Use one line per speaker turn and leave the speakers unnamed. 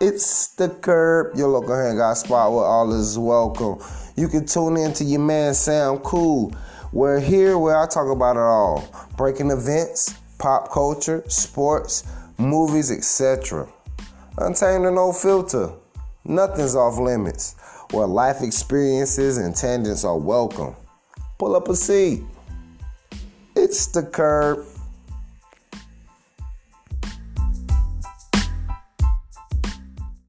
It's the curb, your local hangout spot where all is welcome. You can tune in to your man Sam Cool. We're here where I talk about it all breaking events, pop culture, sports, movies, etc. Untamed and no filter. Nothing's off limits. Where life experiences and tangents are welcome. Pull up a seat. It's the curb.